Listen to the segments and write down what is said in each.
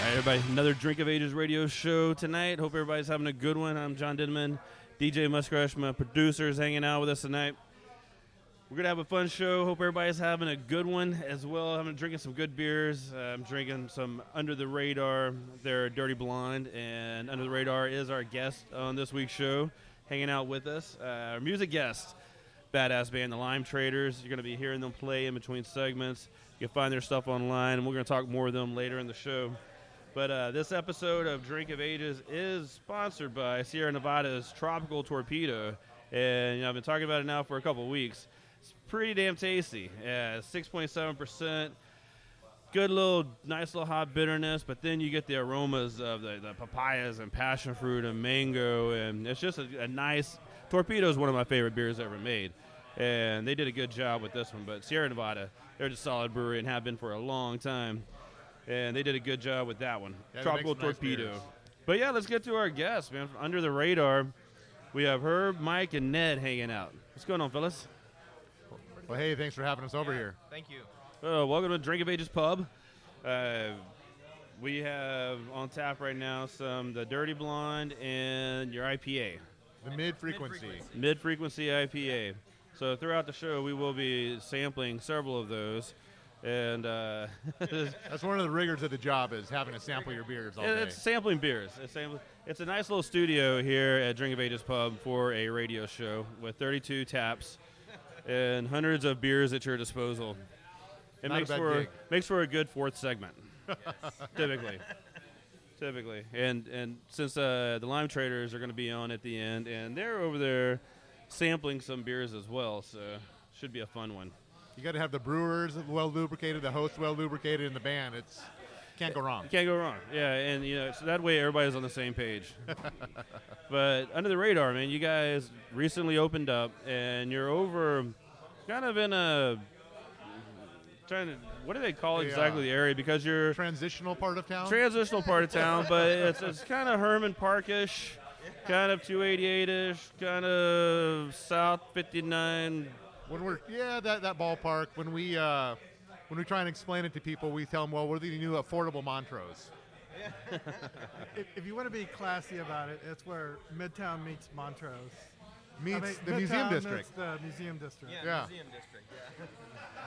Right, everybody, another Drink of Ages radio show tonight. Hope everybody's having a good one. I'm John Denman, DJ Muskrush, my producers hanging out with us tonight. We're gonna have a fun show. Hope everybody's having a good one as well. I'm drinking some good beers. Uh, I'm drinking some Under the Radar. They're Dirty Blonde, and Under the Radar is our guest on this week's show, hanging out with us. Uh, our music guest, badass band, the Lime Traders. You're gonna be hearing them play in between segments. You can find their stuff online, and we're gonna talk more of them later in the show. But uh, this episode of Drink of Ages is sponsored by Sierra Nevada's Tropical Torpedo, and you know, I've been talking about it now for a couple weeks. It's pretty damn tasty. Yeah, six point seven percent. Good little, nice little hot bitterness, but then you get the aromas of the, the papayas and passion fruit and mango, and it's just a, a nice. Torpedo is one of my favorite beers ever made, and they did a good job with this one. But Sierra Nevada, they're just a solid brewery and have been for a long time and they did a good job with that one. Yeah, Tropical make some nice Torpedo. but yeah, let's get to our guests, man. Under the radar, we have Herb, Mike, and Ned hanging out. What's going on, fellas? Well, hey, thanks for having us over here. Thank you. Uh, welcome to Drink of Ages Pub. Uh, we have on tap right now some the Dirty Blonde and your IPA, The mid frequency. mid frequency IPA. So throughout the show, we will be sampling several of those, and uh, That's one of the rigors of the job is having to sample your beers all day. It's sampling beers. It's, sampling, it's a nice little studio here at Drink of Ages Pub for a radio show with 32 taps and hundreds of beers at your disposal. It Not makes for gig. makes for a good fourth segment, typically. Typically, and and since uh, the Lime Traders are going to be on at the end, and they're over there sampling some beers as well, so should be a fun one. You got to have the brewers well lubricated, the host well lubricated, and the band. It's can't go wrong. You can't go wrong. Yeah, and you know, so that way everybody's on the same page. but under the radar, man, you guys recently opened up, and you're over, kind of in a trying to what do they call The, exactly uh, the area? Because you're Transitional part of town. transitional part of town, but it's it's kind of Hermann Parkish, kind of 288ish, kind of South 59. When we're yeah, that, that ballpark. When we uh, when we try and explain it to people, we tell them, well, we're the new affordable Montrose. if, if you want to be classy about it, it's where Midtown meets Montrose. Meets I mean, the museum Midtown district. meets the museum district. Yeah. Museum district. Yeah.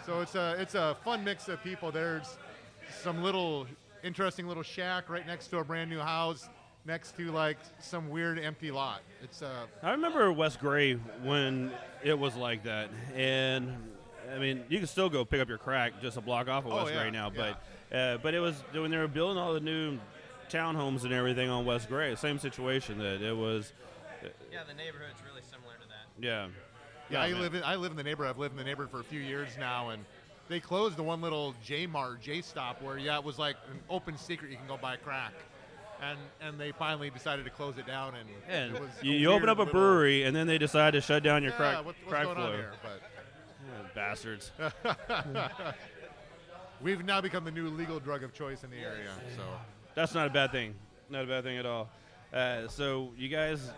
So it's a it's a fun mix of people. There's some little interesting little shack right next to a brand new house, next to like some weird empty lot. It's uh I remember West Gray when it was like that, and I mean, you can still go pick up your crack just a block off of Oh, West yeah, Gray now, but uh, but it was when they were building all the new townhomes and everything on West Gray, same situation that it was, Yeah, the neighborhood's really similar to that. yeah. yeah. Oh, I man. live in I live in the neighborhood. I've lived in the neighborhood for a few years now, and they closed the one little J Mart J Stop where yeah it was like an open secret you can go buy crack, and and they finally decided to close it down and And it was you, you open up a brewery, and then they decide to shut down your Yeah, crack, what- what's crack going flow. on here? But Yeah, bastards. we've now become the new legal drug of choice in the area. So That's not a bad thing. Not a bad thing at all. Uh, so you guys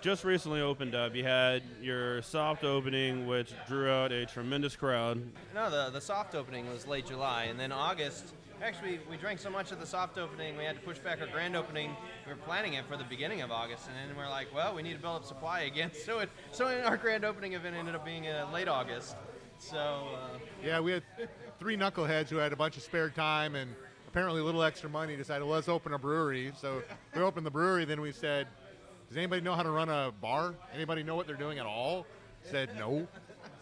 just recently opened up. You had your soft opening, which drew out a tremendous crowd. No, the the soft opening was late July, and then August. Actually, we drank so much of the soft opening, we had to push back our grand opening. We were planning it for the beginning of August, and then we're like, well, we need to build up supply again. So it so our grand opening event ended up being late August. So uh, Yeah, we had three knuckleheads who had a bunch of spare time and apparently a little extra money. Decided well, let's open a brewery. So we opened the brewery. Then we said, "Does anybody know how to run a bar? Anybody know what they're doing at all?" Said no.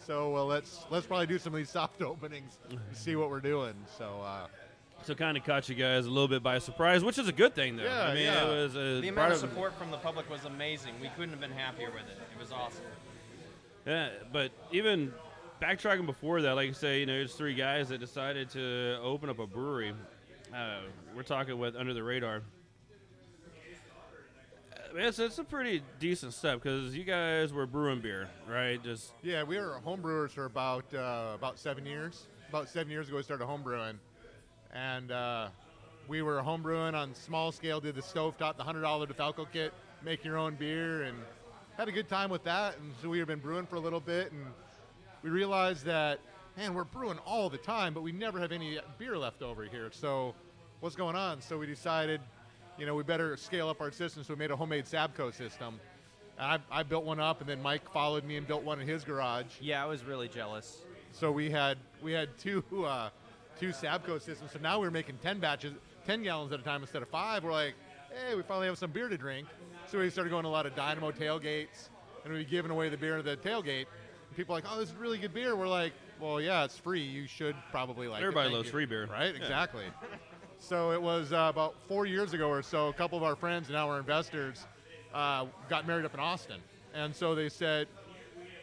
So well, let's let's probably do some of these soft openings and see what we're doing. So uh, So kind of caught you guys a little bit by surprise, which is a good thing, though. Yeah, I mean, yeah. it was a the amount of of- support from the public was amazing. We couldn't have been happier with it. It was awesome. Yeah, but even backtracking before that, like you say, you know, it's three guys that decided to open up a brewery. Uh, we're talking with Under the Radar. Uh, It's, it's a pretty decent step because you guys were brewing beer, right? Just Yeah, we were home brewers for about uh, about seven years. About seven years ago, we started home brewing, and uh, we were homebrewing on small scale. Did the stovetop, the hundred dollar DeFalco kit, make your own beer, and had a good time with that. And so we had been brewing for a little bit, and we realized that man, we're brewing all the time, but we never have any beer left over here. So what's going on? So we decided, you know, we better scale up our system. So we made a homemade Sabco system. I, I built one up, and then Mike followed me and built one in his garage. Yeah, I was really jealous. So we had we had two uh, two Sabco systems. So now we're making ten batches, ten gallons at a time instead of five. We're like, hey, we finally have some beer to drink. So we started going to a lot of Dynamo tailgates, and we'd be giving away the beer at the tailgate. And people are like, oh, this is really good beer. We're like, well, yeah, it's free. You should probably like. it. Everybody loves you." free beer. right? Yeah. Exactly. so it was uh, about four years ago or so. A couple of our friends and our investors uh, got married up in Austin, and so they said,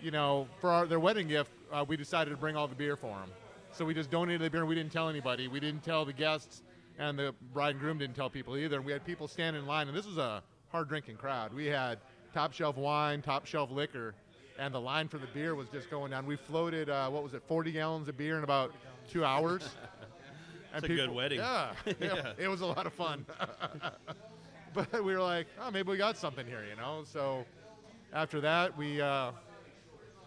you know, for our, their wedding gift, uh, we decided to bring all the beer for them. So we just donated the beer. and We didn't tell anybody. We didn't tell the guests, and the bride and groom didn't tell people either. And we had people standing in line, and this was a hard drinking crowd. We had top shelf wine, top shelf liquor, and the line for the beer was just going down. We floated, uh, what was it, 40 gallons of beer in about two hours. It's a good wedding. Yeah, yeah, Yeah. it was a lot of fun. but we were like, oh, maybe we got something here, you know. So after that, we uh,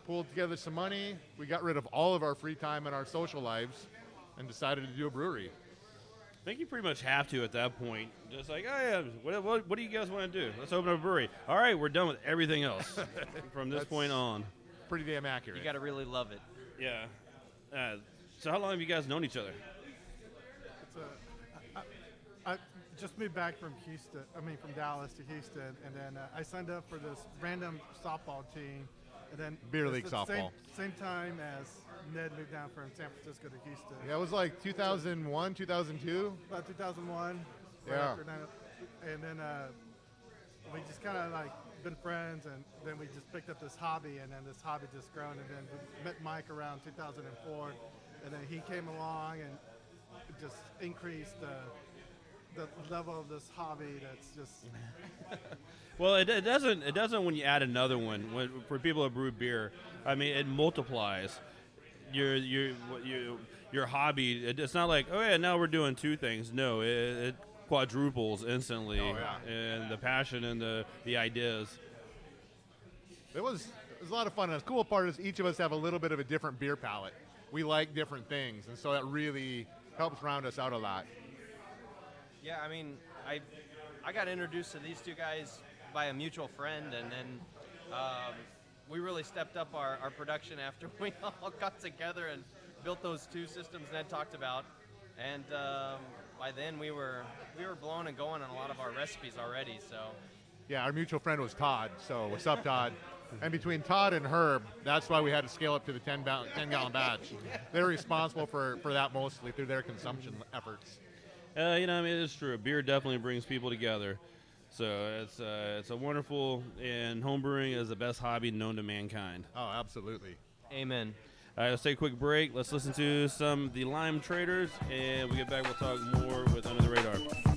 pulled together some money. We got rid of all of our free time and our social lives, and decided to do a brewery. I think you pretty much have to at that point. Just like, oh yeah, what, what, what do you guys want to do? Let's open up a brewery. All right, we're done with everything else from this That's- point on. Pretty damn accurate. You got to really love it. Yeah. Uh, so how long have you guys known each other? It's a, I, I just moved back from Houston. I mean, from Dallas to Houston, and then uh, I signed up for this random softball team, and then Beer league softball. Same, same time as Ned moved down from San Francisco to Houston. yeah, it was like 2001, 2002. About 2001. right Yeah. after nine- and then uh, we just kind of like been friends, and then we just picked up this hobby, and then this hobby just grown, and then we met Mike around 2004, and then he came along and just increased the the level of this hobby. That's just Well, it, it doesn't. It doesn't when you add another one. When, for people that brew beer, I mean, it multiplies. Your your what you your hobby. It, it's not like oh yeah, now we're doing two things. No, it, it quadruples instantly. Oh, yeah. And the passion and the the ideas. It was it was a lot of fun. And the cool part is each of us have a little bit of a different beer palate. We like different things, and so that really helps round us out a lot. Yeah, I mean, I I got introduced to these two guys by a mutual friend, and then um, we really stepped up our, our production after we all got together and built those two systems Ned talked about. And um, by then we were we were blowing and going on a lot of our recipes already. So Yeah, our mutual friend was Todd. So what's up, Todd? And between Todd and Herb, that's why we had to scale up to the 10, ba- 10 gallon batch. They're responsible for, for that mostly through their consumption efforts. Uh, you know, I mean, it's true. Beer definitely brings people together. So it's uh, it's a wonderful and homebrewing is the best hobby known to mankind. Oh, absolutely. amen. All right, let's take a quick break. Let's listen to some the Lime Traders, and we get back. We'll talk more with Under the Radar.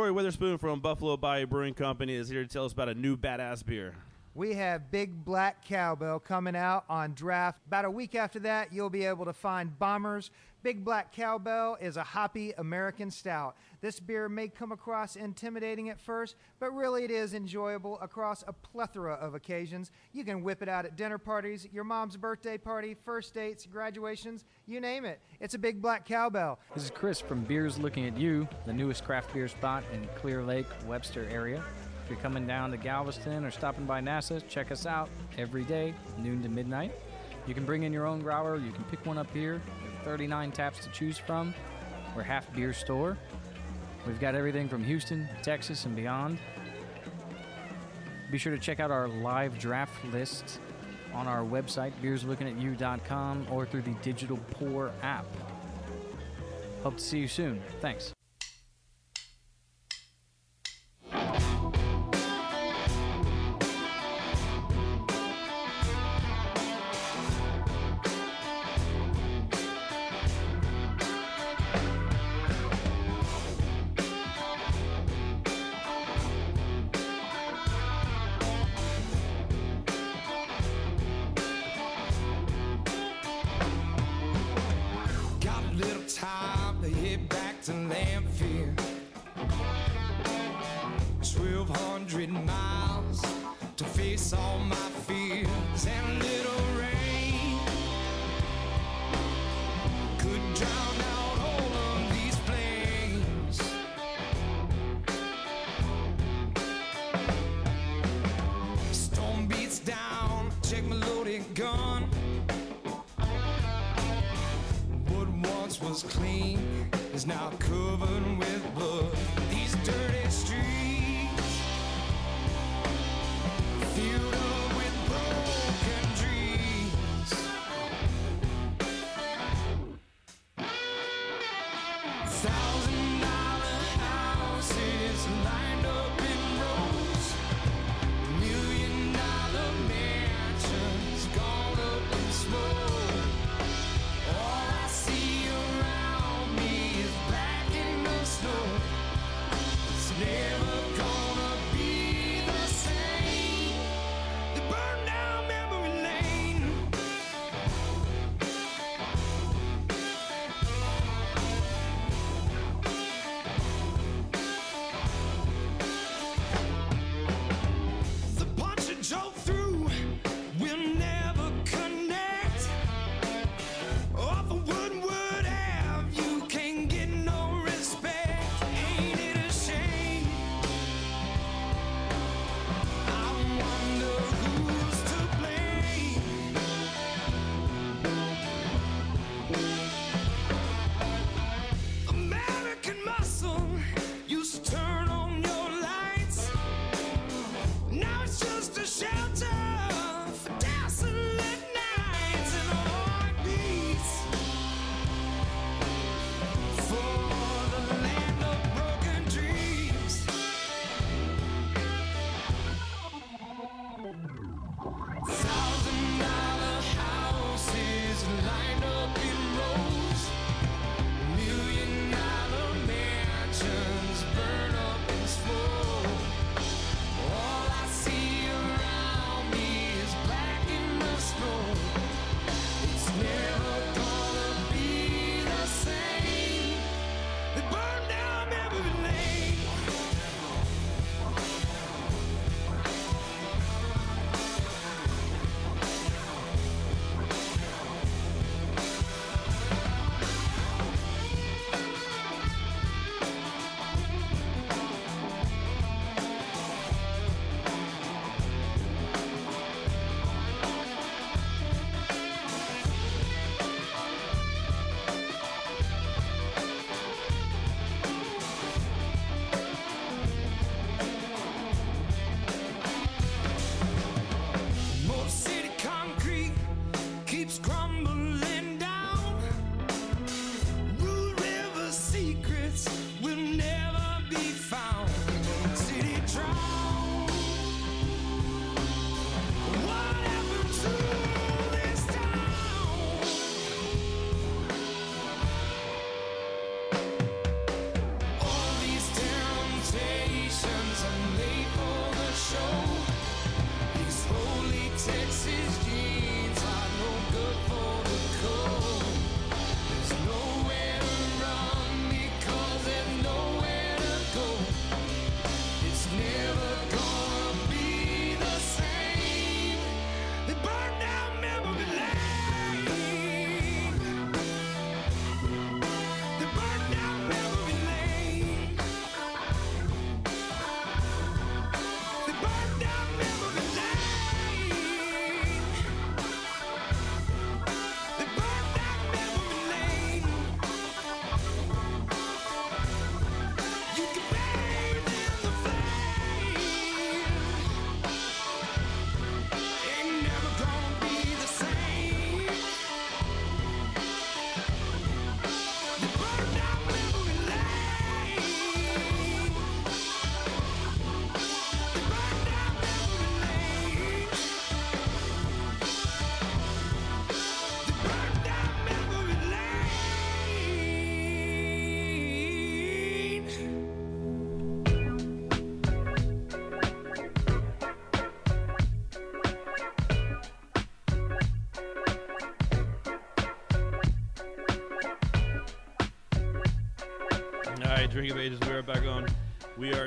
Troy Witherspoon from Buffalo Bayou Brewing Company is here to tell us about a new badass beer. We have Big Black Cowbell coming out on draft. About a week after that, you'll be able to find Bombers. Big Black Cowbell is a hoppy American stout. This beer may come across intimidating at first, but really it is enjoyable across a plethora of occasions. You can whip it out at dinner parties, your mom's birthday party, first dates, graduations, you name it. It's a Big Black Cowbell. This is Chris from Beers Looking at You, the newest craft beer spot in Clear Lake, Webster area. You're coming down to Galveston or stopping by NASA, check us out every day, noon to midnight. You can bring in your own growler, you can pick one up here. There are 39 taps to choose from. We're half beer store. We've got everything from Houston, Texas, and beyond. Be sure to check out our live draft list on our website, beerslookingatyou.com, or through the Digital Pour app. Hope to see you soon. Thanks. Back to Lamphere. 1200 miles to face all my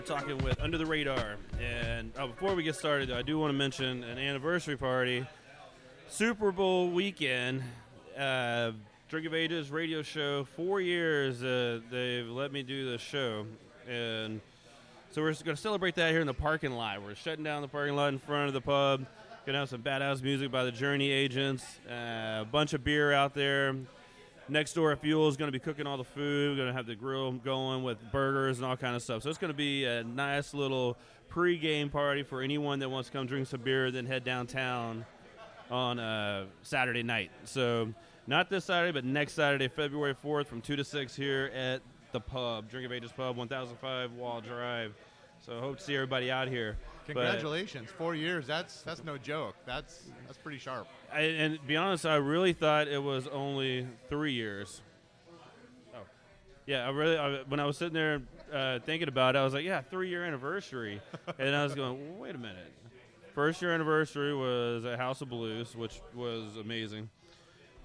talking with Under the Radar. And uh, before we get started, I do want to mention an anniversary party. Super Bowl weekend. Uh, Drink of Ages radio show. Four years uh, they've let me do the show. And so we're going to celebrate that here in the parking lot. We're shutting down the parking lot in front of the pub. To have some badass music by the Journey Agents. Uh, a bunch of beer out there. Next Door at Fuel is going to be cooking all the food. We're going to have the grill going with burgers and all kind of stuff. So it's going to be a nice little pre-game party for anyone that wants to come drink some beer, then head downtown on uh, Saturday night. So not this Saturday, but next Saturday, February 4th, from 2 to 6 here at the pub, Drink of Ages Pub, 1005 Waugh Drive. So hope to see everybody out here. But- Congratulations, four years. That's that's no joke. That's that's pretty sharp. I, and to be honest, I really thought it was only three years. Oh, yeah. I really, I, when I was sitting there uh, thinking about it, I was like, yeah, three year anniversary, and I was going, wait a minute. First year anniversary was at House of Blues, which was amazing.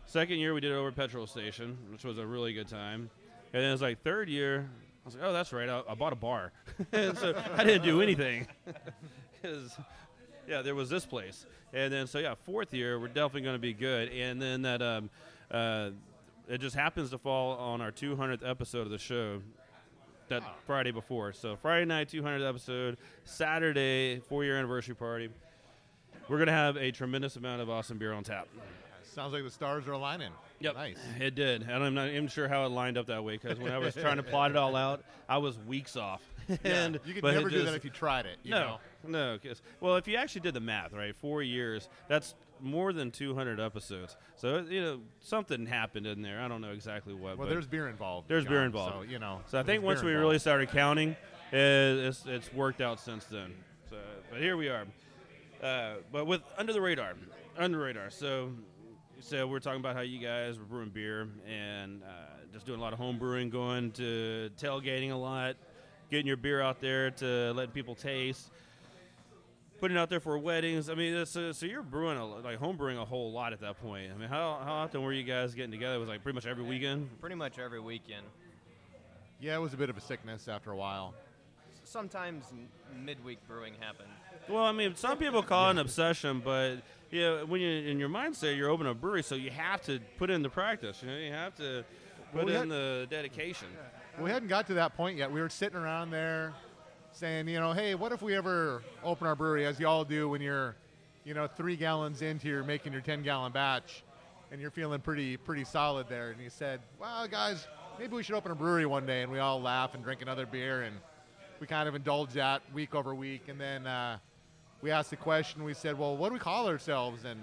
Second year we did it over at Petrol Station, which was a really good time. And then it was like third year, I was like, oh, that's right, I, I bought a bar, and so I didn't do anything. 'Cause, yeah, there was this place, and then so yeah, fourth year we're definitely going to be good, and then that um, uh, it just happens to fall on our 200th episode of the show. That Friday before, so Friday night 200th episode, Saturday four year anniversary party. We're gonna have a tremendous amount of awesome beer on tap. Sounds like the stars are aligning. Yep. Nice. It did. And I'm not even sure how it lined up that way because when I was trying to plot it all out, I was weeks off. and you could never do that if you tried it. You no, know? no. 'cause- well, if you actually did the math, right, four years, that's more than 200 episodes. So you know something happened in there. I don't know exactly what. Well, but there's beer involved. There's beer involved. So you know. So I think once we involved. really started counting, it, it's it's worked out since then. So, but here we are. Uh, but with under the radar, under the radar. So, so we're talking about how you guys were brewing beer and uh, just doing a lot of home brewing, going to tailgating a lot, getting your beer out there to let people taste, putting it out there for weddings. I mean, it's, uh, so you're brewing a, like home brewing a whole lot at that point. I mean, how how often were you guys getting together? It was like pretty much every weekend. Pretty much every weekend. Yeah, it was a bit of a sickness after a while. Sometimes midweek brewing happened. Well, I mean, some people call it an obsession, but you know, when you in your mindset, you're opening a brewery, so you have to put in the practice. You know, you have to Well, put we in had- the dedication. We hadn't got to that point yet. We were sitting around there saying, you know, hey, what if we ever open our brewery, as you all do when you're, you know, three gallons into your making your 10 gallon batch and you're feeling pretty pretty solid there. And he said, well, guys, maybe we should open a brewery one day. And we all laugh and drink another beer. And we kind of indulge that week over week. And then uh, we asked the question, we said, well, what do we call ourselves? And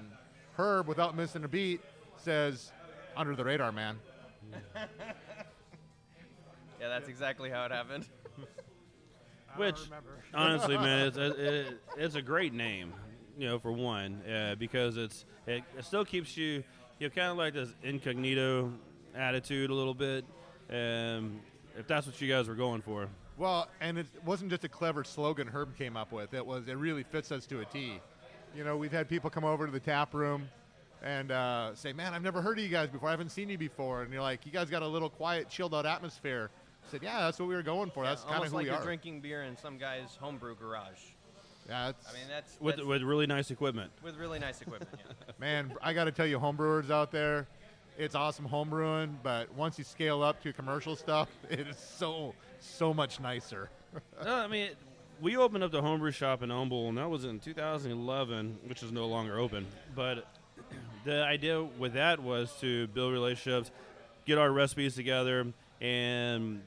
Herb, without missing a beat, says, under the radar, man. Yeah, that's exactly how it happened. Which, honestly, man, it's it, it, it's a great name, you know, for one, uh, because it's it, it still keeps you, you know, kind of like this incognito attitude a little bit, um, if that's what you guys were going for. Well, and it wasn't just a clever slogan Herb came up with. It was it really fits us to a T. You know, we've had people come over to the tap room and uh, say, "Man, I've never heard of you guys before. I haven't seen you before." And you're like, "You guys got a little quiet, chilled out atmosphere." I said, "Yeah, that's what we were going for. that's kind of Almost who like we you're are." drinking beer in some guy's homebrew garage. Yeah, it's, I mean, that's, With that's with really nice equipment. with really nice equipment. Yeah. man, I got to tell you, homebrewers out there, it's awesome homebrewing, but once you scale up to commercial stuff, it is so so much nicer. no, I mean, we opened up the homebrew shop in Humble, and that was in 2011, which is no longer open. But the idea with that was to build relationships, get our recipes together, and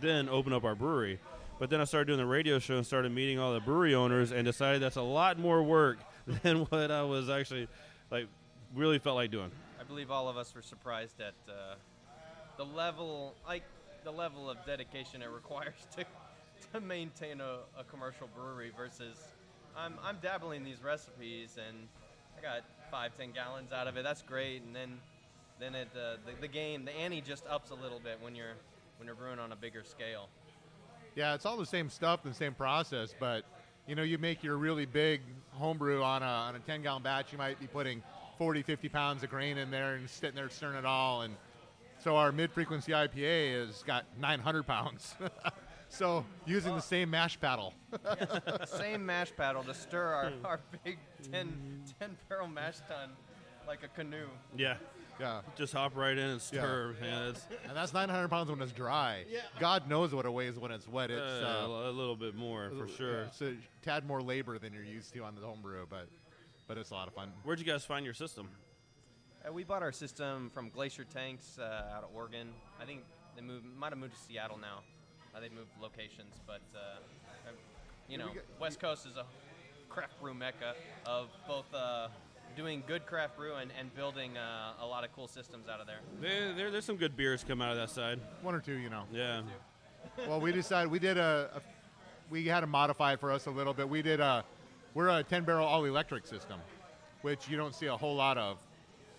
then open up our brewery. But then I started doing the radio show and started meeting all the brewery owners, and decided that's a lot more work than what I was actually like really felt like doing. I believe all of us were surprised at uh, the level, like the level of dedication it requires to to maintain a, a commercial brewery versus I'm I'm dabbling in these recipes and I got five ten gallons out of it. That's great, and then then it uh, the, the game the ante just ups a little bit when you're when you're brewing on a bigger scale. Yeah, it's all the same stuff, the same process, but you know, you make your really big homebrew on a, on a 10 gallon batch, you might be putting 40, 50 pounds of grain in there and sitting there stirring it all. And So our mid-frequency IPA has got 900 pounds. so using the same mash paddle. Same mash paddle to stir our, our big 10, 10 barrel mash tun like a canoe. Yeah. Yeah. Just hop right in and stir. Yeah, it's, and that's 900 pounds when it's dry. Yeah. God knows what it weighs when it's wet. It's uh, uh, a little bit more for sure. It's a tad more labor than you're used to on the homebrew, but but it's a lot of fun. Where'd you guys find your system? Uh, we bought our system from Glacier Tanks uh, out of Oregon. I think they moved, might have moved to Seattle now. Uh, they've moved locations, but uh, you know, we got- West Coast is a craft brew mecca of both uh, doing good craft brew and, and building uh, a lot of cool systems out of there. There, there, there's some good beers come out of that side. One or two, you know. Yeah. well, we decided we did a, a we had to modify it for us a little bit. We did a we're a 10 barrel all electric system, which you don't see a whole lot of,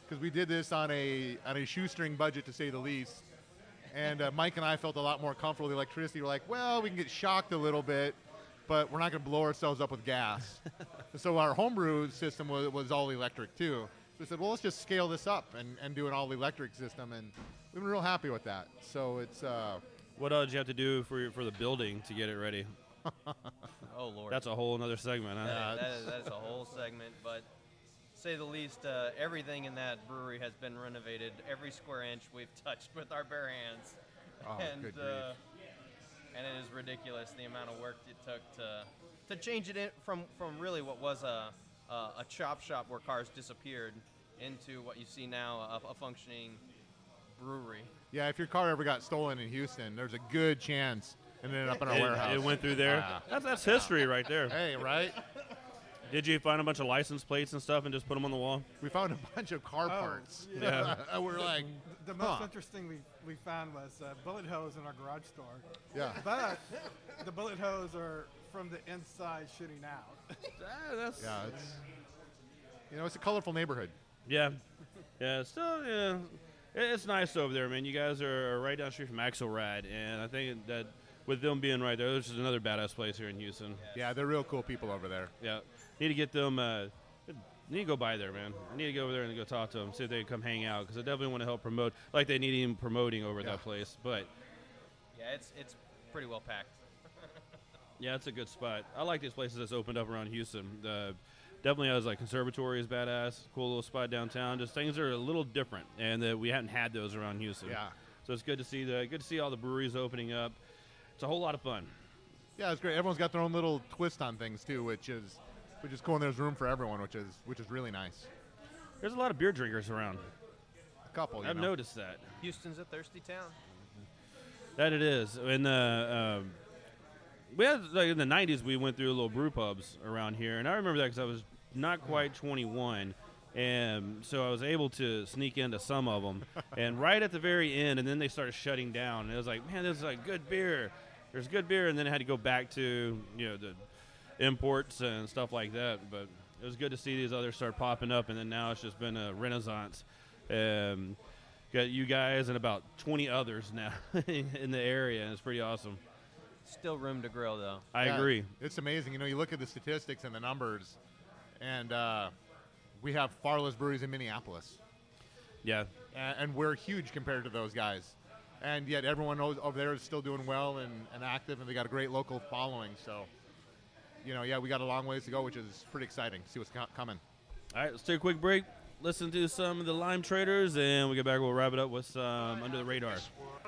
because we did this on a on a shoestring budget to say the least. And uh, Mike and I felt a lot more comfortable with electricity. We're like, well, we can get shocked a little bit, but we're not going to blow ourselves up with gas. so our homebrew system was, was all electric too. So we said, well, let's just scale this up and, and do an all electric system, and we've been real happy with that. So it's uh, What else did you have to do for your, for the building to get it ready? Oh Lord, That's a whole other segment, huh? That- that, is, that is a whole segment, but say the least, uh, everything in that brewery has been renovated. Every square inch we've touched with our bare hands, Oh, and good uh, and it is ridiculous the amount of work it took to to change it in from from really what was a a, a chop shop where cars disappeared into what you see now a, a functioning brewery. Yeah, if your car ever got stolen in Houston, there's a good chance it ended up in our It- warehouse. It went through there. Ah. That's, that's history right there. Hey, right? Did you find a bunch of license plates and stuff and just put them on the wall? We found a bunch of car Oh, parts. Yeah. we're like, The most huh. interesting we, we found was uh, bullet hose in our garage store. Yeah. But the bullet hose are from the inside shooting out. that's Yeah, it's you know, it's a colorful neighborhood. Yeah, yeah. it's Still, yeah, it- it's nice over there, man. You guys are right down the street from Axelrad, and I think that with them being right there, this is another badass place here in Houston. Yeah, they're real cool people over there. Yeah, need to get them. Uh, need to go by there, man. I need to go over there and go talk to them, see if they can come hang out, because I definitely want to help promote, like they need him promoting over at Yeah. that place. But Yeah, it's it's pretty well packed. Yeah, it's a good spot. I like these places that's opened up around Houston. The definitely has like conservatory is badass, cool little spot downtown. Just things are a little different, and that we hadn't had those around Houston. Yeah. So it's good to see the good to see all the breweries opening up. It's a whole lot of fun. Yeah, it's great. Everyone's got their own little twist on things too, which is which is cool. And there's room for everyone, which is which is really nice. There's a lot of beer drinkers around. A couple. You I've know. noticed that. Houston's a thirsty town. That it is. In the um, we had like in the '90s, we went through a little brew pubs around here, and I remember that because I was not quite 21, and so I was able to sneak into some of them. and right at the very end, and then they started shutting down. And it was like, man, this is like good beer. There's good beer, and then I had to go back to you know the imports and stuff like that. But it was good to see these others start popping up, and then now it's just been a renaissance. Um, got you guys and about 20 others now in the area, and it's pretty awesome. Still room to grow though. I Yeah, agree. It's amazing. You know, you look at the statistics and the numbers, and uh, we have far less breweries in Minneapolis, Yeah, and, and we're huge compared to those guys. And yet, everyone knows over there is still doing well and, and active, and they got a great local following. So, you know, yeah, we got a long ways to go, which is pretty exciting. See what's co- coming. All right, let's take a quick break. Listen to some of the Lime Traders, and we get back. We'll wrap it up with some Under the Radar.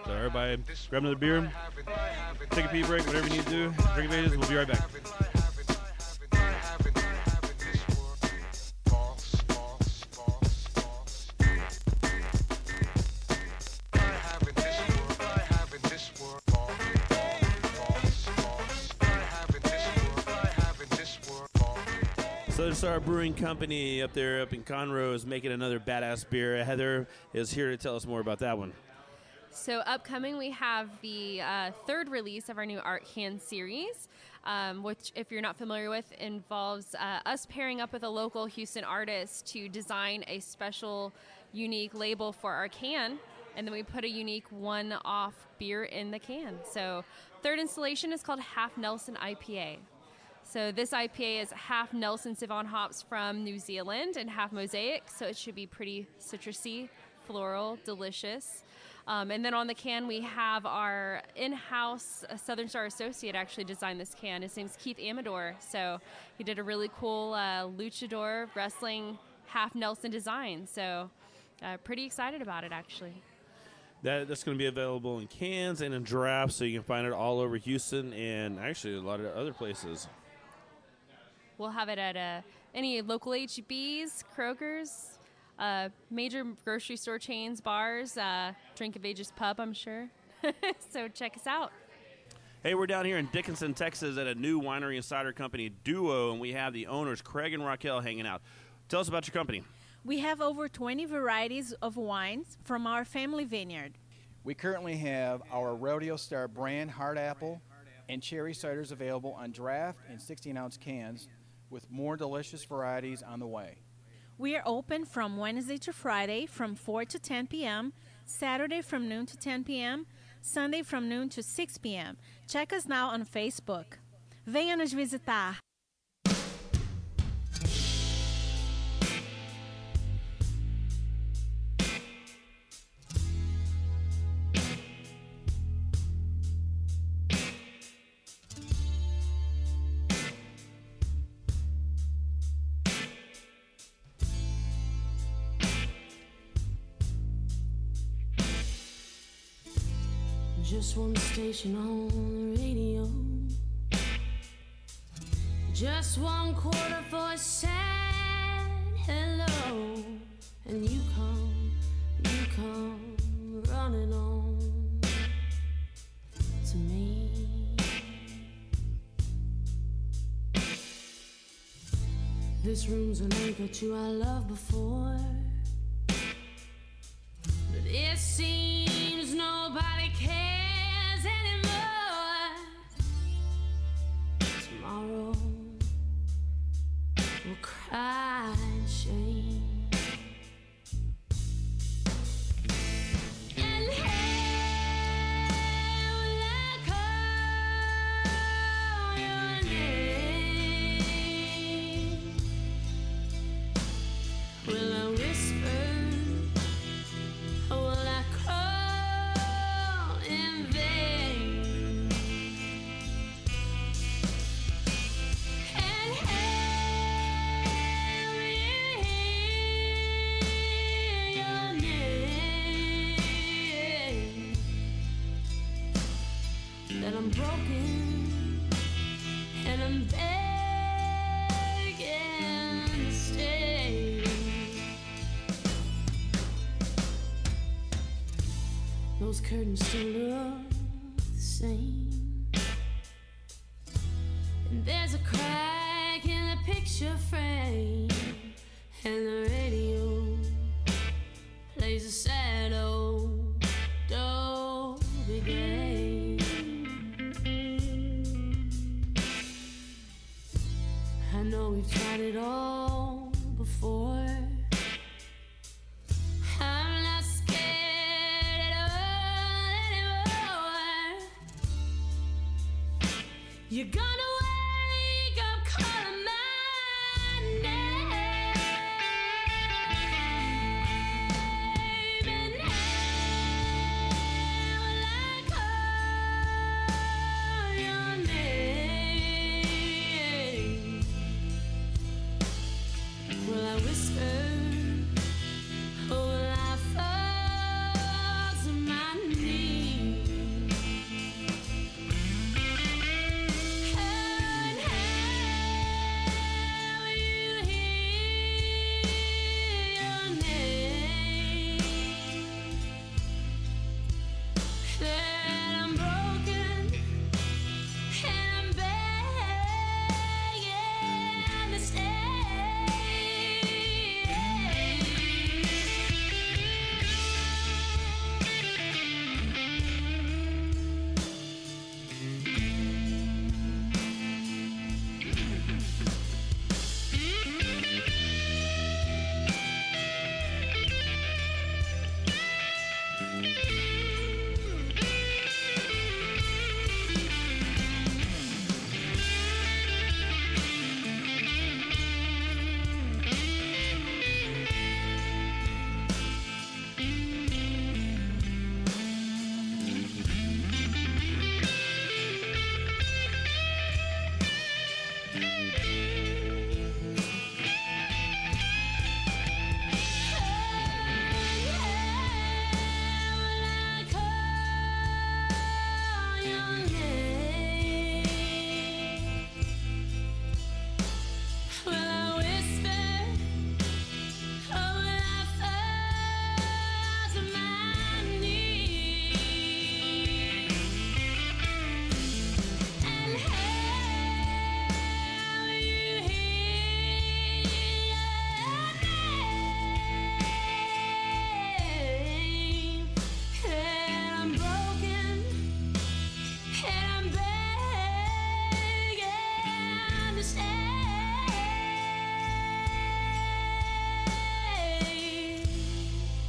So everybody, grab another beer, take a pee break, whatever you need to do. Drink ages. We'll be right back. Southern Star brewing company up there, up in Conroe, is making another badass beer. Heather is here to tell us more about that one. So, upcoming, we have the uh, third release of our new Art Can series, um, which, if you're not familiar with, involves uh, us pairing up with a local Houston artist to design a special, unique label for our can. And then we put a unique one off beer in the can. So, third installation is called Half Nelson IPA. So, this IPA is half Nelson Sauvin hops from New Zealand and half Mosaic. So, it should be pretty citrusy, floral, delicious. Um, and then on the can, we have our in house uh, Southern Star associate actually designed this can. His name's Keith Amador. So he did a really cool uh, luchador wrestling half Nelson design. So uh, pretty excited about it actually. That, that's going to be available in cans and in drafts, so you can find it all over Houston and actually a lot of other places. We'll have it at uh, any local HEBs, Kroger's, uh, major grocery store chains, bars, uh, Drink of Ages Pub, I'm sure. so check us out. Hey, we're down here in Dickinson, Texas at a new winery and cider company, Duo, and we have the owners, Craig and Raquel, hanging out. Tell us about your company. We have over 20 varieties of wines from our family vineyard. We currently have our Rodeo Star brand hard apple and cherry ciders available on draft and 16 ounce cans with more delicious varieties on the way. We are open from Wednesday to Friday from 4 to 10 p.m., Saturday from noon to 10 p.m., Sunday from noon to 6 p.m. Check us now on Facebook. Venha nos visitar. Station on the radio. Just one quarter for a sad hello. And you come, you come running on to me. This room's an anchor to our love before. But it seems nobody cares Tomorrow. We'll cry broken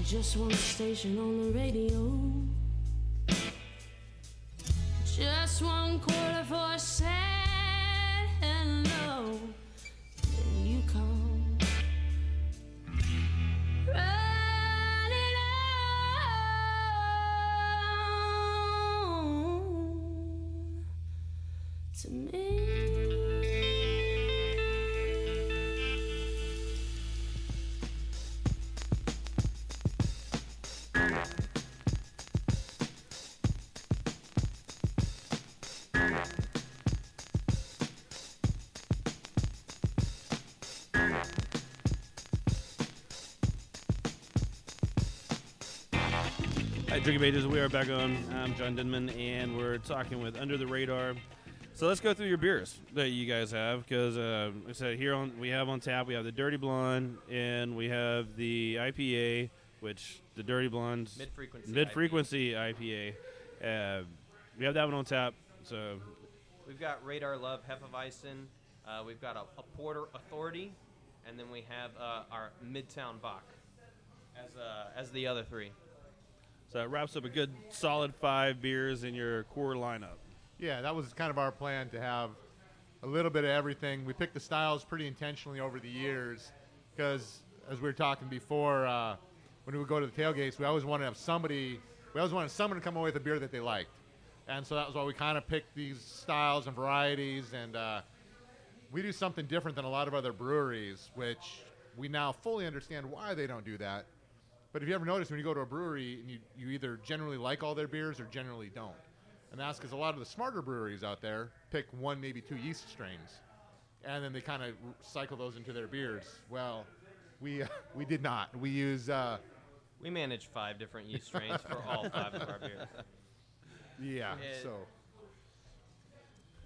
Just one station on the radio. Just one quarter for Hi, Drink of Ages. We are back on. I'm John Denman, and we're talking with Under the Radar. So let's go through your beers that you guys have, because uh, like I said here on we have on tap we have the Dirty Blonde and we have the IPA, which the Dirty Blonde Mid-frequency mid frequency IPA. Uh, we have that one on tap. So We've got Radar Love Hefeweizen. Uh, we've got a, a Porter Authority, and then we have uh, our Midtown Bock as uh, as the other three. So it wraps up a good solid five beers in your core lineup. Yeah, that was kind of our plan to have a little bit of everything. We picked the styles pretty intentionally over the years because, as we were talking before, uh, when we would go to the tailgates, we always wanted to have somebody, we always wanted someone to come away with a beer that they liked. And so that was why we kind of picked these styles and varieties. And uh, we do something different than a lot of other breweries, which we now fully understand why they don't do that. But if you ever notice when you go to a brewery and you, you either generally like all their beers or generally don't. And that's because a lot of the smarter breweries out there pick one, maybe two yeast strains, and then they kind of cycle those into their beers. Well, we we did not. We use uh, We manage five different yeast strains for all five of our beers. yeah. It- so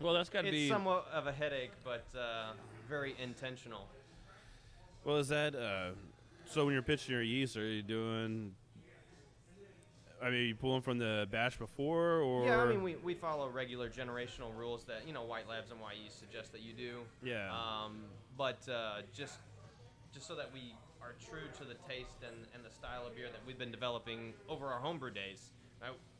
Well, that's got to it's be somewhat of a headache, but uh, very intentional. Well, is that uh, so? When you're pitching your yeast, are you doing? I mean, are you pulling from the batch before, or Yeah, I mean, we, we follow regular generational rules that, you know, White Labs and Wyeast suggest that you do. Yeah. Um, but uh, just just so that we are true to the taste and, and the style of beer that we've been developing over our homebrew days,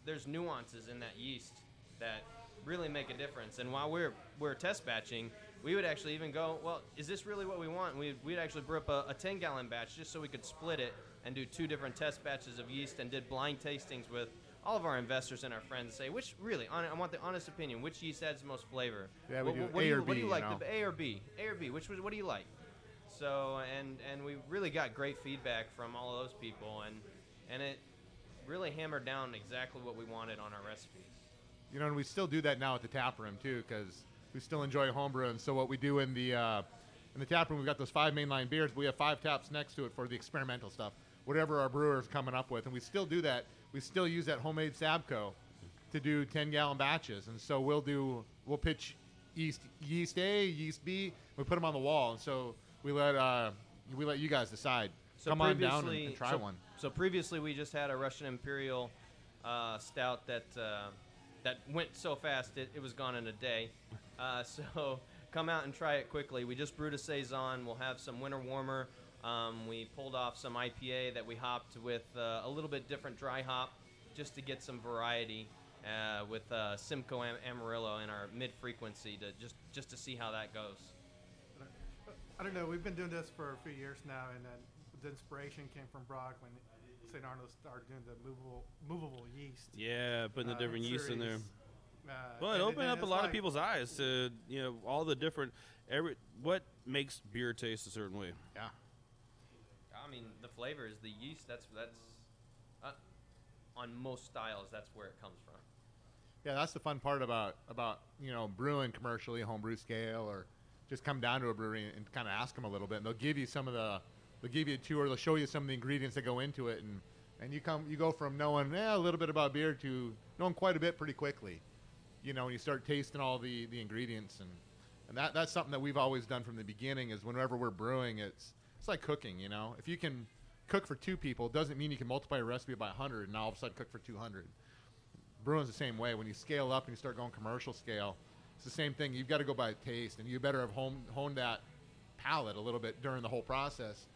there's nuances in that yeast that really make a difference. And while we're, we're test batching, we would actually even go, well, is this really what we want? We'd, we'd actually brew up a, a 10 gallon batch just so we could split it and do two different test batches of yeast and did blind tastings with all of our investors and our friends and say, which really, hon- I want the honest opinion, which yeast adds the most flavor? Yeah, we what, do what A you, or What do B, you you like, know? the A or B? A or B? Which was, what do you like? So, and, and we really got great feedback from all of those people, and, and it really hammered down exactly what we wanted on our recipes. you know, and we still do that now at the tap room too, because we still enjoy homebrew. And so what we do in the uh, in the tap room, we've got those five mainline beers. But we have five taps next to it for the experimental stuff, whatever our brewer's coming up with, and we still do that. We still use that homemade Sabco to do 10 gallon batches, and so we'll do we'll pitch yeast yeast A, yeast B. We put them on the wall, and so we let uh, we let you guys decide. So Come on down and, and try so, one. So previously, we just had a Russian Imperial uh, stout that uh, that went so fast it, it was gone in a day. Uh, so come out and try it quickly. We just brewed a saison. We'll have some winter warmer. Um, we pulled off some IPA that we hopped with uh, a little bit different dry hop, just to get some variety. Uh, with uh, Simcoe Am- Amarillo in our mid frequency to just just to see how that goes. I don't know. We've been doing this for a few years now, and the inspiration came from Brock when St. Arnold started doing the movable movable yeast. Yeah, putting the uh, different yeast in there. series. Uh, Well, it and opened then up a it's lot of people's eyes to you know all the different every what makes beer taste a certain way. Yeah. I mean, the flavor is the yeast. That's that's uh, on most styles. That's where it comes from. Yeah, that's the fun part about about you know brewing commercially, homebrew scale, or just come down to a brewery and, kind of ask them a little bit, and they'll give you some of the they'll give you a tour, they'll show you some of the ingredients that go into it, and and you come you go from knowing eh, a little bit about beer to knowing quite a bit pretty quickly, you know, when you start tasting all the the ingredients and and that that's something that we've always done from the beginning is whenever we're brewing, it's it's like cooking, you know, if you can cook for two people, doesn't mean you can multiply a recipe by 100 and all of a sudden cook for 200 brewing's the same way. When you scale up and you start going commercial scale, it's the same thing. You've got to go by taste, and you better have honed that palate a little bit during the whole process.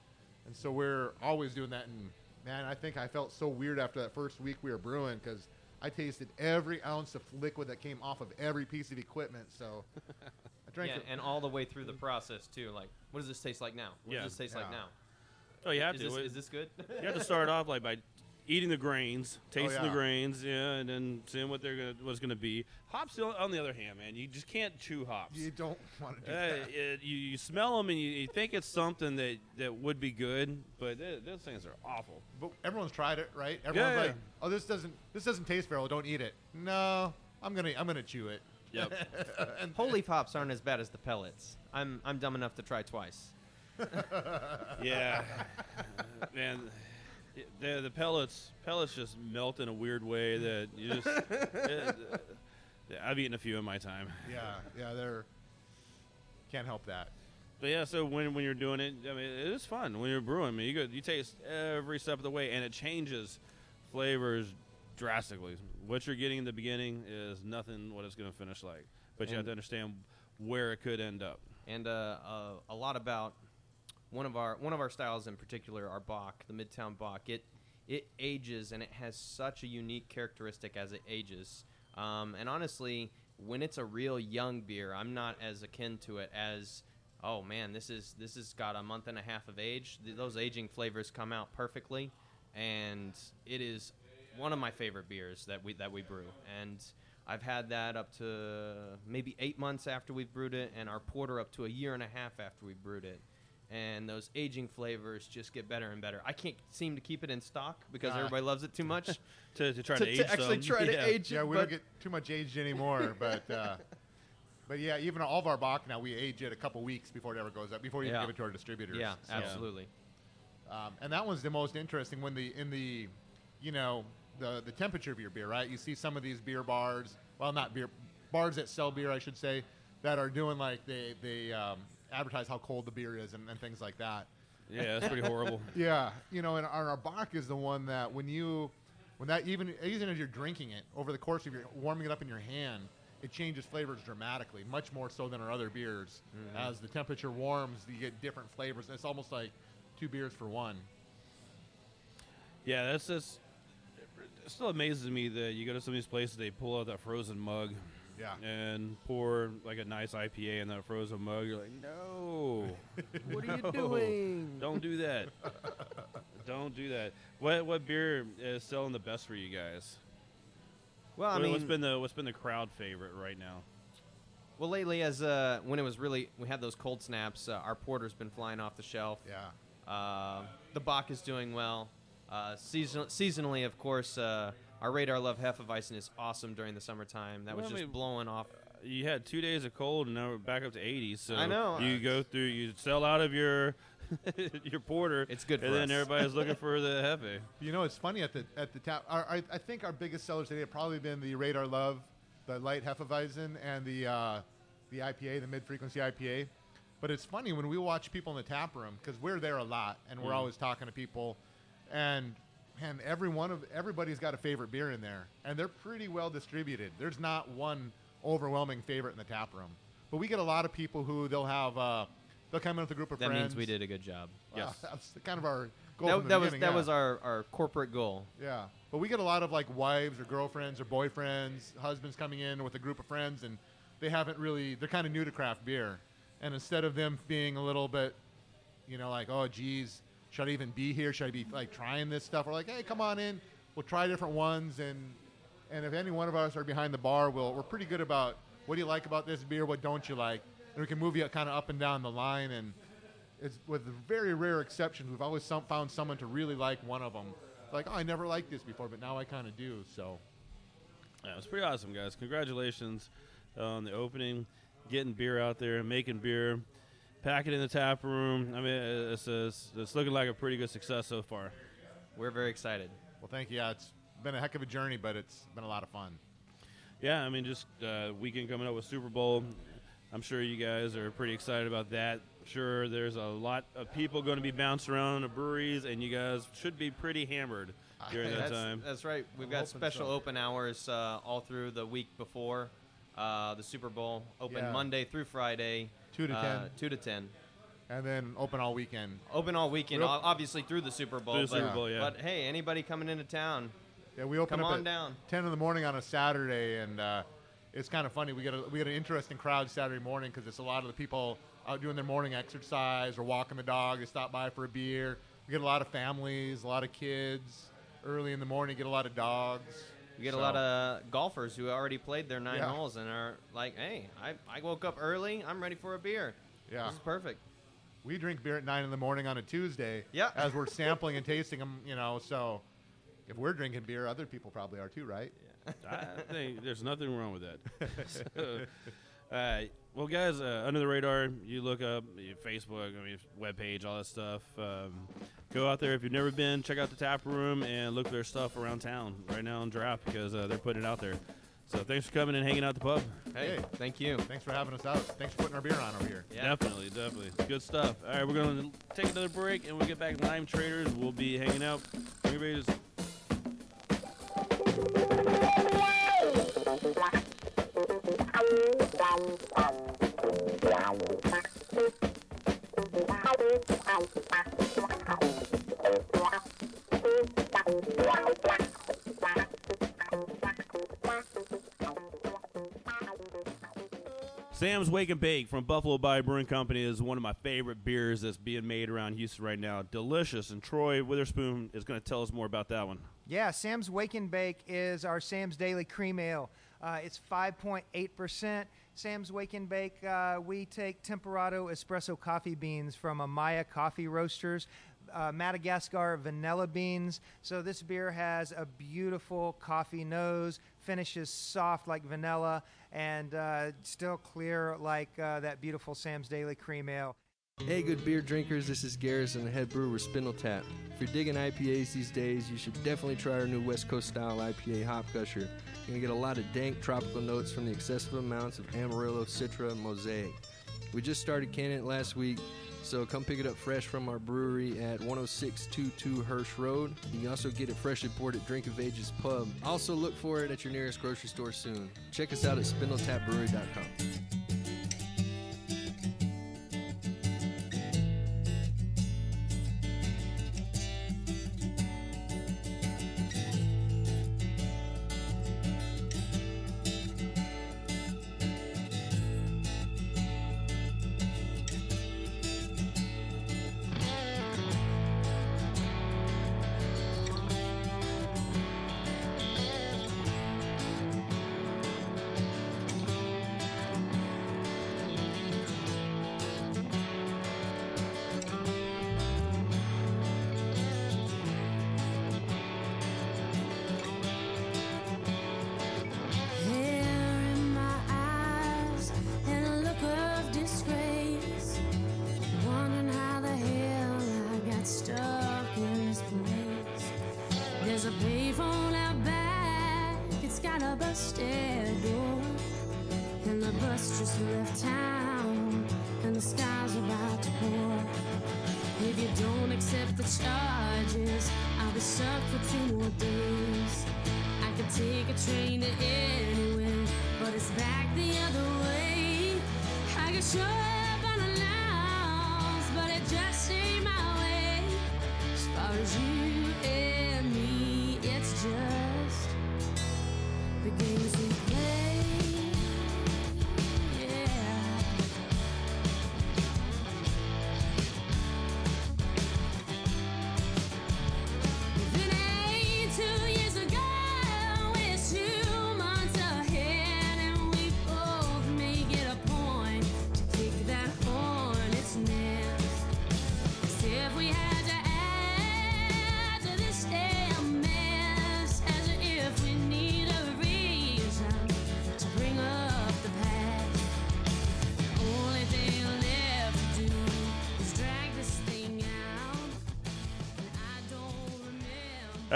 And so we're always doing that And man, I think I felt so weird after that first week we were brewing because I tasted every ounce of liquid that came off of every piece of equipment. So I drank yeah, it. and all the way through the process too. Like, what does this taste like now? What Yeah. does this taste like now? Oh, you have is to. This, It- is this good? You have to start off like by eating the grains, tasting yeah. the grains, yeah, and then seeing what they're gonna what's gonna be. Hops, on on the other hand, man, you just can't chew hops. You don't want to do Uh, that. it- you, you smell them and you, you think it's something that, that would be good, but th- those things are awful. But everyone's tried it, right? Everyone's Yeah, like, "Oh, this doesn't this doesn't taste very well. Don't eat it." No, I'm gonna I'm gonna chew it. Yep. and Whole leaf hops aren't as bad as the pellets. I'm I'm dumb enough to try twice. yeah, man. The, the pellets pellets just melt in a weird way that you just. uh, I've eaten a few in my time. yeah, yeah, they're can't help that. But yeah, so when, when you're doing it, I mean, it is fun when you're brewing. I mean, you go, you taste every step of the way, and it changes flavors drastically. What you're getting in the beginning is nothing what it's going to finish like. But you have to understand where it could end up. and uh, uh, a lot about one of our one of our styles in particular, our Bock, the Midtown Bock. It it ages and it has such a unique characteristic as it ages. Um, and honestly, when it's a real young beer, I'm not as akin to it as oh man, this is this has got a month and a half of age. Th- those aging flavors come out perfectly, and it is one of my favorite beers that we that we brew. And I've had that up to maybe eight months after we've brewed it, and our porter up to a year and a half after we brewed it. And those aging flavors just get better and better. I can't seem to keep it in stock because Ah. everybody loves it too much. To, to try to, to, age to actually some. try Yeah. to age it. Yeah, it. we but don't get too much aged anymore, but uh, but yeah, even all of our Bock now we age it a couple weeks before it ever goes up, before you Yeah. give it to our distributors. yeah, So, absolutely. Um, and that one's the most interesting when the in the you know the the temperature of your beer, right? You see some of these beer bars, well, not beer bars that sell beer, I should say, that are doing like they they um, advertise how cold the beer is and, and things like that. Yeah, that's pretty horrible. Yeah, you know, and our, our Bock is the one that when you, when that even even as you're drinking it over the course of your warming it up in your hand, it changes flavors dramatically, much more so than our other beers. Mhm. As the temperature warms, you get different flavors. It's almost like two beers for one. Yeah, that's just. It still amazes me that you go to some of these places, they pull out that frozen mug. Yeah. And pour like a nice IPA in that frozen mug. You're like, no. What are you doing? Don't do that. Don't do that. What what beer is selling the best for you guys? Well, I What- what's mean- been the what's been the crowd favorite right now? Well, lately, as uh, when it was really we had those cold snaps, uh, our porter's been flying off the shelf. Yeah. Uh, the Bock is doing well. Uh, season, seasonally, of course, uh, our Radar Love Hefeweizen is awesome during the summertime. That Well, was I just mean, blowing off. You had two days of cold, and now we're back up to 80. So I know. you go through, you sell out of your your porter. It's good and for then us. everybody's looking for the hefe. You know, it's funny at the at the tap. Our, I, I think our biggest sellers today have probably been the Radar Love, the light Hefeweizen, and the uh, the IPA, the mid frequency IPA. But it's funny when we watch people in the tap room because we're there a lot and we're Mm. always talking to people, and man, every one of everybody's got a favorite beer in there, and they're pretty well distributed. There's not one overwhelming favorite in the tap room, but we get a lot of people who they'll have. Uh, they'll come in with a group of friends. That means we did a good job. Well, that's kind of our goal. from That, the that was that yeah. was our, our corporate goal. Yeah, but we get a lot of like wives or girlfriends or boyfriends, husbands coming in with a group of friends, and they haven't really. They're kind of new to craft beer, and instead of them being a little bit, you know, like, oh, geez, should I even be here? Should I be like trying this stuff? We're like, hey, come on in. We'll try different ones, and and if any one of us are behind the bar, we'll we're pretty good about what do you like about this beer, what don't you like, and we can move you kind of up and down the line and it's with very rare exceptions, we've always some, found someone to really like one of them. Like, oh, I never liked this before, but now I kind of do. So, Yeah, it's pretty awesome, guys. Congratulations on the opening, getting beer out there, making beer, packing in the tap room. I mean, it's, it's, it's looking like a pretty good success so far. We're very excited. well, thank you. Yeah, it's been a heck of a journey, but it's been a lot of fun. Yeah, I mean, just uh, weekend coming up with Super Bowl. I'm sure you guys are pretty excited about that. Sure, there's a lot of people going to be bouncing around the breweries, and you guys should be pretty hammered during that that's, time. That's right. We've I'm got special so. open hours uh, all through the week before uh, the Super Bowl. Open Yeah. Monday through Friday. Two to uh, 10. Two to ten. and then open all weekend. Open all weekend, Real- obviously through the Super Bowl. Through the but, Super Bowl, yeah. But hey, anybody coming into town? Yeah, we open Come up on at down. 10 in the morning on a Saturday, and uh, it's kind of funny. We get a, we get an interesting crowd Saturday morning because it's a lot of the people out doing their morning exercise or walking the dog. They stop by for a beer. We get a lot of families, a lot of kids. Early in the morning, get a lot of dogs. We get So- a lot of golfers who already played their nine Yeah. holes and are like, "Hey, I, I woke up early. I'm ready for a beer. Yeah. This is perfect." We drink beer at nine in the morning on a Tuesday. Yeah. As we're sampling and tasting them, you know. So if we're drinking beer, other people probably are too, right? Yeah. I think there's nothing wrong with that. so, uh, well, guys, uh, under the radar, you look up your Facebook, I mean, webpage, all that stuff. Um, go out there if you've never been. Check out the tap room and look at their stuff around town right now in draft because uh, they're putting it out there. So thanks for coming and hanging out at the pub. Hey, thank you. Thanks for having us out. Thanks for putting our beer on over here. Definitely, definitely. Good stuff. All right, we're going to take another break and we'll get back Lime Traders. We'll be hanging out. Everybody's Sam's Wake and Bake from Buffalo Bayou Brewing Company is one of my favorite beers that's being made around Houston right now. Delicious, and Troy Witherspoon is going to tell us more about that one. Yeah, Sam's Wake and Bake is our Sam's Daily Cream Ale. Uh, it's 5.8%. Sam's Wake and Bake, uh, we take Temperado espresso coffee beans from Amaya Coffee Roasters, uh, Madagascar vanilla beans. So this beer has a beautiful coffee nose, finishes soft like vanilla, and uh, still clear like uh, that beautiful Sam's Daily Cream Ale. Hey, good beer drinkers, this is Garrison, the head brewer with Spindletap. If you're digging IPAs these days, you should definitely try our new West Coast style IPA Hop Gusher. You're gonna get a lot of dank tropical notes from the excessive amounts of Amarillo, Citra, and Mosaic. We just started canning it last week, so come pick it up fresh from our brewery at 10622 Hirsch Road. You can also get it freshly poured at Drink of Ages Pub. Also, look for it at your nearest grocery store soon. Check us out at spindletapbrewery.com.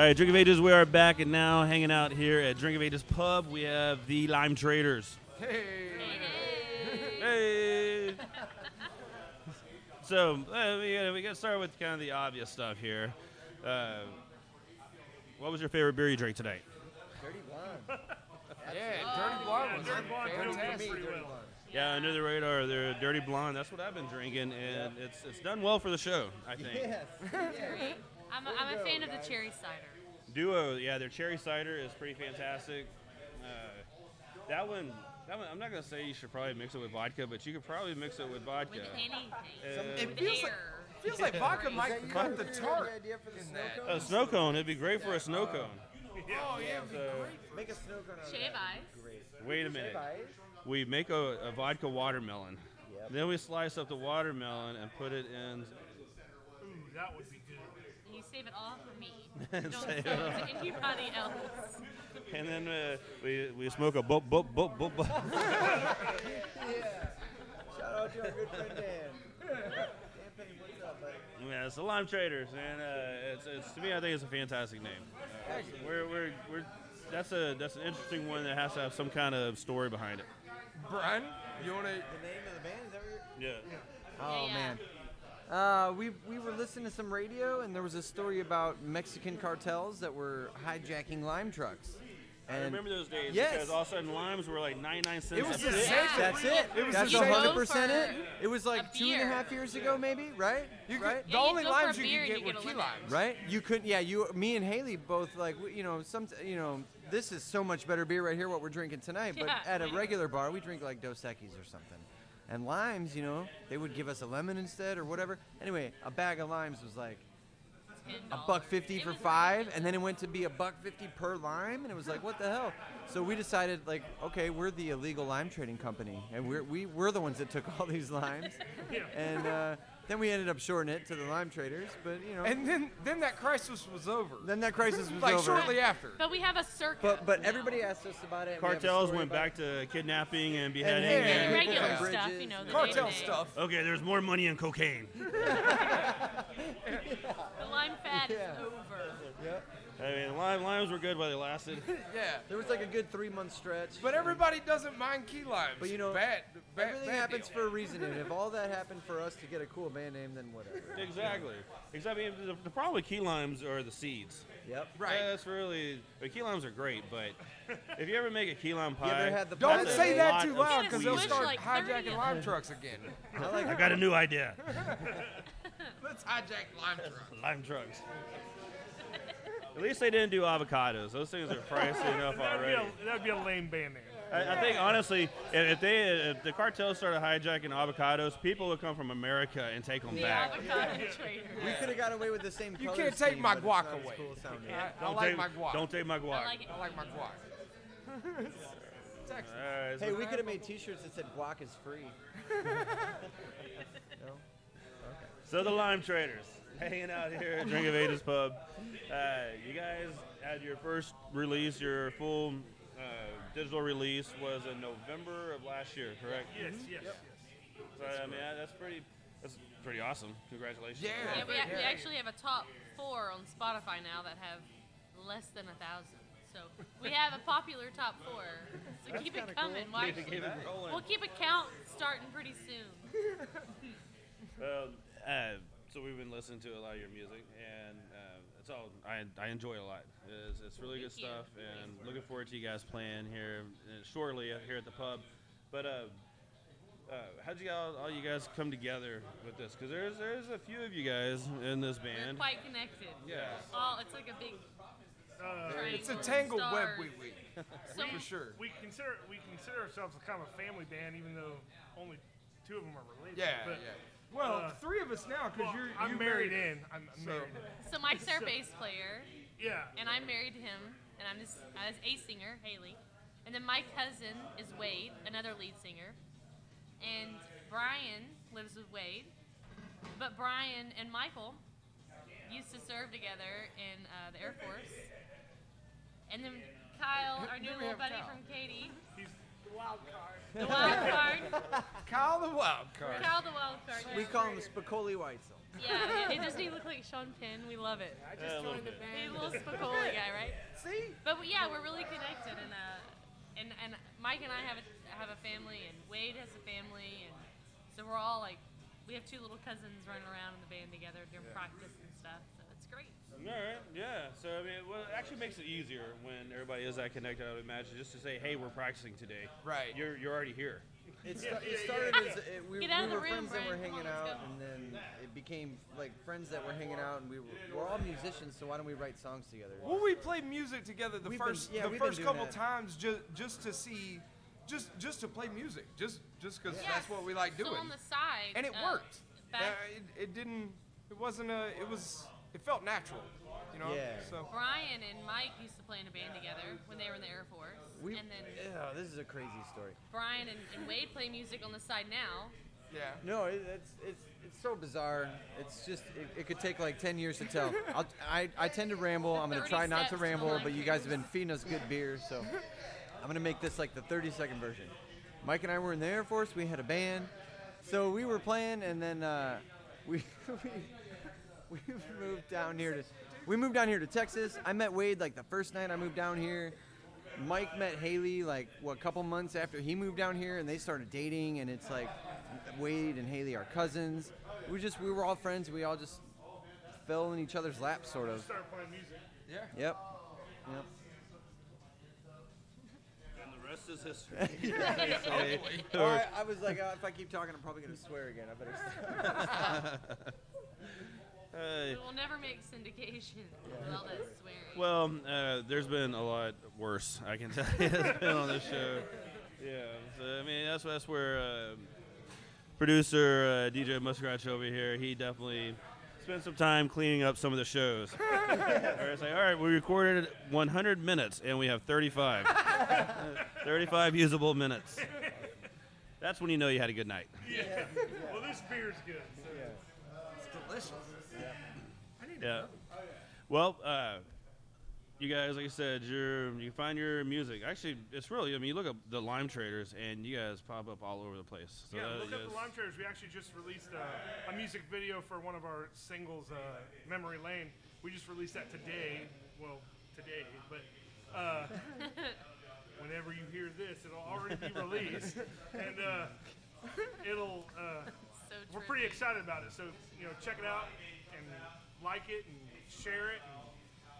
All right, Drink of Ages, we are back and now hanging out here at Drink of Ages Pub. We have the Lime Traders. Hey. Hey. so uh, we gotta, we got to start with kind of the obvious stuff here. Uh, what was your favorite beer you drank tonight? Dirty blonde. yeah, dirty blonde was fantastic. Yeah, under the radar. They're a dirty blonde. That's what I've been drinking, and it's it's done well for the show. I think. Great. I'm a, I'm a fan of the cherry cider. Duo, yeah, their cherry cider is pretty fantastic. Uh, that one, that one, I'm not gonna say you should probably mix it with vodka, but you could probably mix it with vodka. With anything. Uh, It feels like, feels like vodka might cut the tart in that. a snow cone. It'd be great for a snow cone. Oh yeah, it'd be So- great. Make a snow cone Shave ice. Wait a minute. We make a, a vodka watermelon. Yep. Then we slice up the watermelon and put it in. Ooh, that would be good. And you save it all for me. Don't save it it all. to anybody else. And then uh, we, we smoke a boop boop boop boop. boop. Shout out to our good friend Dan. Dan Penny, what's up, buddy? Yeah, it's the Lime Traders, and uh, it's, it's to me, I think it's a fantastic name. Uh, we're, we're, we're, that's a that's an interesting one that has to have some kind of story behind it. Brian, you want to? The name of the band is that what you're? Yeah. Oh Yeah, yeah. man. Uh, we we were listening to some radio and there was a story about Mexican cartels that were hijacking lime trucks. And I remember those days Yes. because all of a sudden limes were like 99 cents. It was the piece. same. That's it. It was That's the hundred percent it. It was like a two and a beer. half years ago, maybe, right? You could, right? the Yeah, you only go for a limes you beer could get you were get key lemon. limes. Right? You couldn't. Yeah, you, me and Haley both like, you know, some, you know, this is so much better beer right here. What we're drinking tonight, but Yeah, at a regular bar, we drink like Dos Equis or something. And limes, you know, they would give us a lemon instead or whatever. Anyway, a bag of limes was like a buck fifty for five, and then it went to be a buck fifty per lime, and it was like, what the hell? So we decided, like, okay, we're the illegal lime trading company, and we're we, we're the ones that took all these limes, and uh, then we ended up shorting it to the lime traders, but you know, And then then that crisis was over. then that crisis was over. like over. shortly after. But we have a circuit. But but now. everybody asked us about it. and we Cartels went about back to kidnapping and And beheading. hanging Yeah. And people regular from stuff, you know, the Cartel day-to-day. stuff. Okay, there's more money in cocaine. The lime fad Yeah. is over. Yep. I mean, lime, limes were good while they lasted. Yeah. There was like a good three month stretch. But everybody doesn't mind key limes. But you know, bad, bad, Everything bad happens deal. for a reason, and if all that happened for us to get a cool band name, then whatever. Exactly. Exactly. I mean, the, the problem with key limes are the seeds. Yep. Right. That's really. The key limes are great, but if you ever make a key lime pie, You ever had the Don't that's say that too loud because they'll start like hijacking lime trucks again. I like I got a new idea. Let's hijack lime trucks. lime trucks. At least they didn't do avocados. Those things are pricey enough That'd be, already. a, that'd be a lame band name. I, I think honestly, if, if they if the cartel started hijacking avocados, people would come from America and take them The back. avocado trader. We could have got away with the same. You can't take scheme, my guac away. Cool. I, I Don't like take, my guac. Don't take my guac. I like it. I like my guac. Texas. All right, so- Hey, we could have made T-shirts that said "Guac is free." no? So the Lime Traders, hanging out here at Drink of Ages Pub. Uh, you guys had your first release, your full uh, digital release was in November of last year, correct? Yes, yes, yes. So I mean that- that's pretty, that's pretty awesome. Congratulations. Yeah. Yeah, we, we actually have a top four on Spotify now that have less than a thousand. So we have a popular top four. So keep it coming. We'll, Keep it- keep it rolling. we'll keep a count starting pretty soon. Well, uh, so we've been listening to a lot of your music, and uh, it's all I, I enjoy it a lot. It's, it's really good stuff, and looking forward to you guys playing here uh, shortly here at the pub. But uh, uh, how'd you all, all you guys come together with this? Because there's there's a few of you guys in this We're band. quite connected. Yeah. All it's like a big. Uh, It's a triangle of tangled web, we wee wee. So For sure. we consider we consider ourselves a kind of a family band, even though only two of them are related. Yeah, but, yeah. Well, uh, three of us now because well, you're I'm you married in. I'm I'm So- married in. So Mike's our So- bass player, Yeah. and I'm married to him, and I'm his, I'm his A singer, Haley. And then my cousin is Wade, another lead singer. And Brian lives with Wade. But Brian and Michael used to serve together in uh, the Air Force. And then Kyle, our new Then little buddy Kyle. from Katie, He's the wild card. the wild card. Kyle the wild card. Kyle, the wild card. We call him Spicoli Weitzel. Yeah, it, it doesn't even look like Sean Penn. We love it. I Yeah, just joined the bit. He's a little Spicoli guy, right? See? But yeah, we're really connected, and uh, and and Mike and I have a have a family, and Wade has a family, and so we're all like, we have two little cousins running around in the band together during practice and stuff. So it's great. All right, yeah. So I mean, well, it actually makes it easier when everybody is that connected. I would imagine just to say, "Hey, we're practicing today." Right. You're you're already here. It, sta- it started as it, we, we were room, friends that were Brian. Hanging on, let's out, and then it became like friends that were hanging out, and we were, we're all musicians, so why don't we write songs together? Well, we played music together the We've been- first yeah, the we've been first doing couple that. times just just to see, just just to play music, just just because Yes. that's what we like So doing. on the side, and it uh, worked. back- Uh, it, it didn't. It wasn't a. It was. It felt natural. You know. Yeah. So. Brian and Mike used to play in a band together when they were in the Air Force. We, and then yeah, this is a crazy story. Brian and, and Wade play music on the side now. Yeah. No, it, it's it's it's so bizarre. It's just it, it could take like ten years to tell. I'll, I I tend to ramble. I'm gonna try not to steps to ramble, but you guys have been feeding us good beer, so I'm gonna make this like the 30 second version. Mike and I were in the Air Force. We had a band, so we were playing, and then uh, we we we moved down here to we moved down here to Texas. I met Wade like the first night I moved down here. Mike met Haley like what a couple months after he moved down here, and they started dating. And it's like Wade and Haley are cousins. We just we were all friends. We all just fell in each other's laps, sort of. Start playing music. Yeah. Yep. Yep. And the rest is history. Basically. Well, I, I was like, uh, if I keep talking, I'm probably gonna swear again. I better. Stop. Hey. We will never make syndication with all that swearing. Well, uh, there's been a lot worse. I can tell you, it's been on this show. Yeah, so, I mean that's that's where uh, producer uh, DJ Muskrat over here. He definitely spent some time cleaning up some of the shows. Or it's like, all right, we recorded 100 minutes and we have 35, 35 usable minutes. That's when you know you had a good night. Yeah. Well, this beer's good. So. It's delicious. I need Yeah. Well, uh, you guys, like I said, you're you find your music. Actually, it's really. I mean, you look up the Lime Traders, and you guys pop up all over the place. So yeah, that- look you up the Lime Traders. We actually just released a, a music video for one of our singles, uh, Memory Lane. We just released that today. Well, today, but uh, whenever you hear this, it'll already be released, and uh, it'll. Uh, So we're pretty excited about it. So you know, check it out and like it and share it and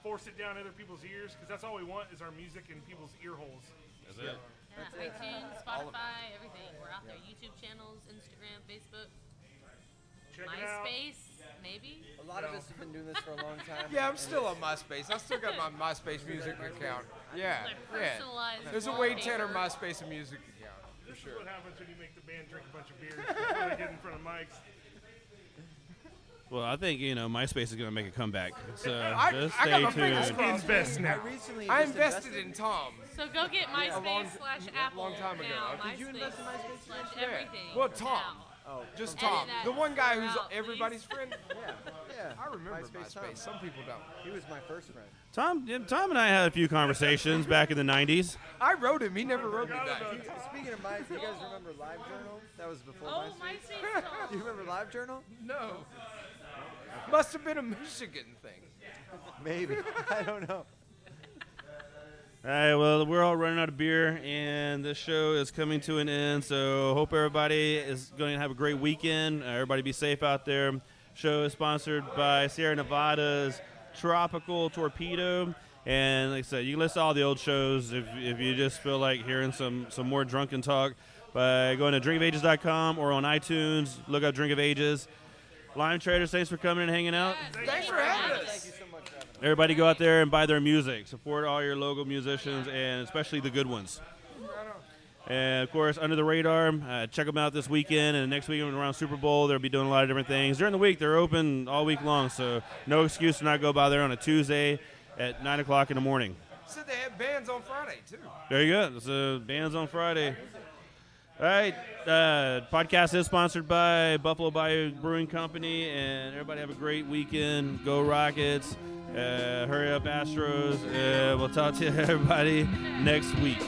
force it down other people's ears because that's all we want is our music in people's ear holes. That's So- it. Yeah, iTunes, Spotify, everything. We're out there. YouTube channels, Instagram, Facebook, Check. MySpace, maybe. A lot of us have been doing this for a long time. Yeah, I'm still on MySpace. I still got my MySpace music account. Yeah, yeah. There's a Wade Tanner wallpaper. MySpace music account for This sure. is what happens when you make the band drink a bunch of beers before they get in front of mics. Well, I think you know MySpace is going to make a comeback. So I, just I stay got my fingers tuned. crossed. Invest now. I recently I just invested in Tom. So go get a long- MySpace slash Apple long time ago. now. Did you invest in MySpace slash Yeah. everything. Well, Tom. now. Oh, Just Edit Tom. The one guy who's out, please. everybody's friend. yeah, yeah. I remember MySpace MySpace. Tom. Some people don't. He was my first friend. Tom, yeah, Tom and I had a few conversations back in the '90s. I wrote him. He never wrote me back. Speaking of MySpace, you guys remember LiveJournal? That was before Oh, MySpace. MySpace. Do you remember LiveJournal? No. Must have been a Michigan thing. Maybe. I don't know. All right, well, we're all running out of beer, and this show is coming to an end. So, hope everybody is going to have a great weekend. Uh, everybody be safe out there. Show is sponsored by Sierra Nevada's Tropical Torpedo. And like I said, you can listen to all the old shows if, if you just feel like hearing some, some more drunken talk by going to drinkofages.com or on iTunes. Look up Drink of Ages. Lime Traders, thanks for coming and hanging out. Thanks for having us. Thank you so much for having us. Everybody go out there and buy their music. Support all your local musicians and especially the good ones. And of course, under the radar, uh, check them out this weekend and next weekend around Super Bowl. They'll be doing a lot of different things. During the week, they're open all week long, so no excuse to not go by there on a Tuesday at 9 o'clock in the morning. Said they had bands on Friday too. There you go. Uh, bands on Friday. All right. Uh, podcast is sponsored by Buffalo Bayou Brewing Company, and everybody have a great weekend. Go Rockets. Uh, hurry up, Astros. Uh, we'll talk to everybody next week.